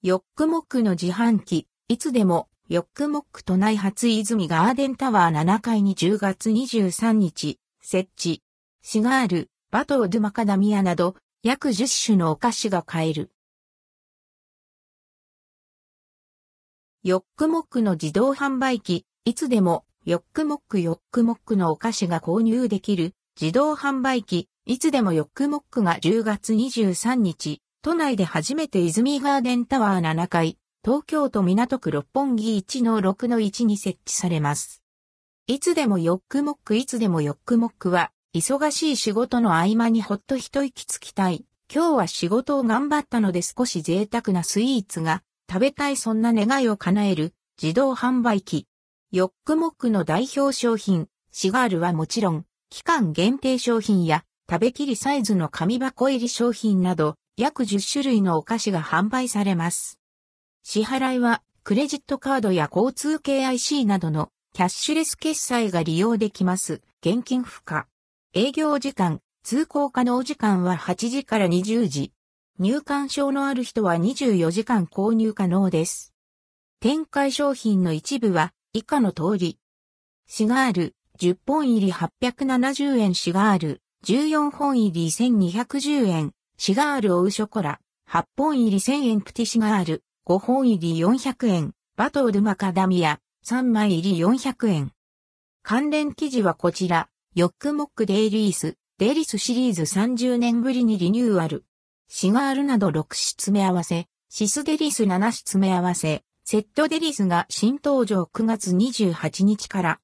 ヨックモックの自販機、いつでも、ヨックモック都内初泉ガーデンタワー。7階に10月23日、設置。シガール、バトードゥマカダミアなど、約10種のお菓子が買える。ヨックモックの自動販売機、いつでも、ヨックモックヨックモックのお菓子が購入できる、自動販売機、いつでもヨックモックが10月23日、都内で初めて泉ガーデンタワー7階、東京都港区六本木1の6の1に設置されます。いつでもヨックモックいつでもヨックモックは、忙しい仕事の合間にほっと一息つきたい。今日は仕事を頑張ったので少し贅沢なスイーツが食べたいそんな願いを叶える自動販売機。ヨックモックの代表商品、シガールはもちろん、期間限定商品や食べきりサイズの紙箱入り商品など、約10種類のお菓子が販売されます。支払いは、クレジットカードや交通系 IC などのキャッシュレス決済が利用できます。現金不可。営業時間、通行可能時間は8時から20時。入館証のある人は24時間購入可能です。展開商品の一部は以下の通り。シガール、10本入り870円シガール、14本入り1210円、シガールオウショコラ、8本入り1000円プティシガール、5本入り400円、バトールマカダミア、3枚入り400円。関連記事はこちら、ヨックモックデイリース、デリスシリーズ30年ぶりにリニューアル。シガールなど6種詰め合わせ、シスデリス7種詰め合わせ、セットデリスが新登場9月28日から。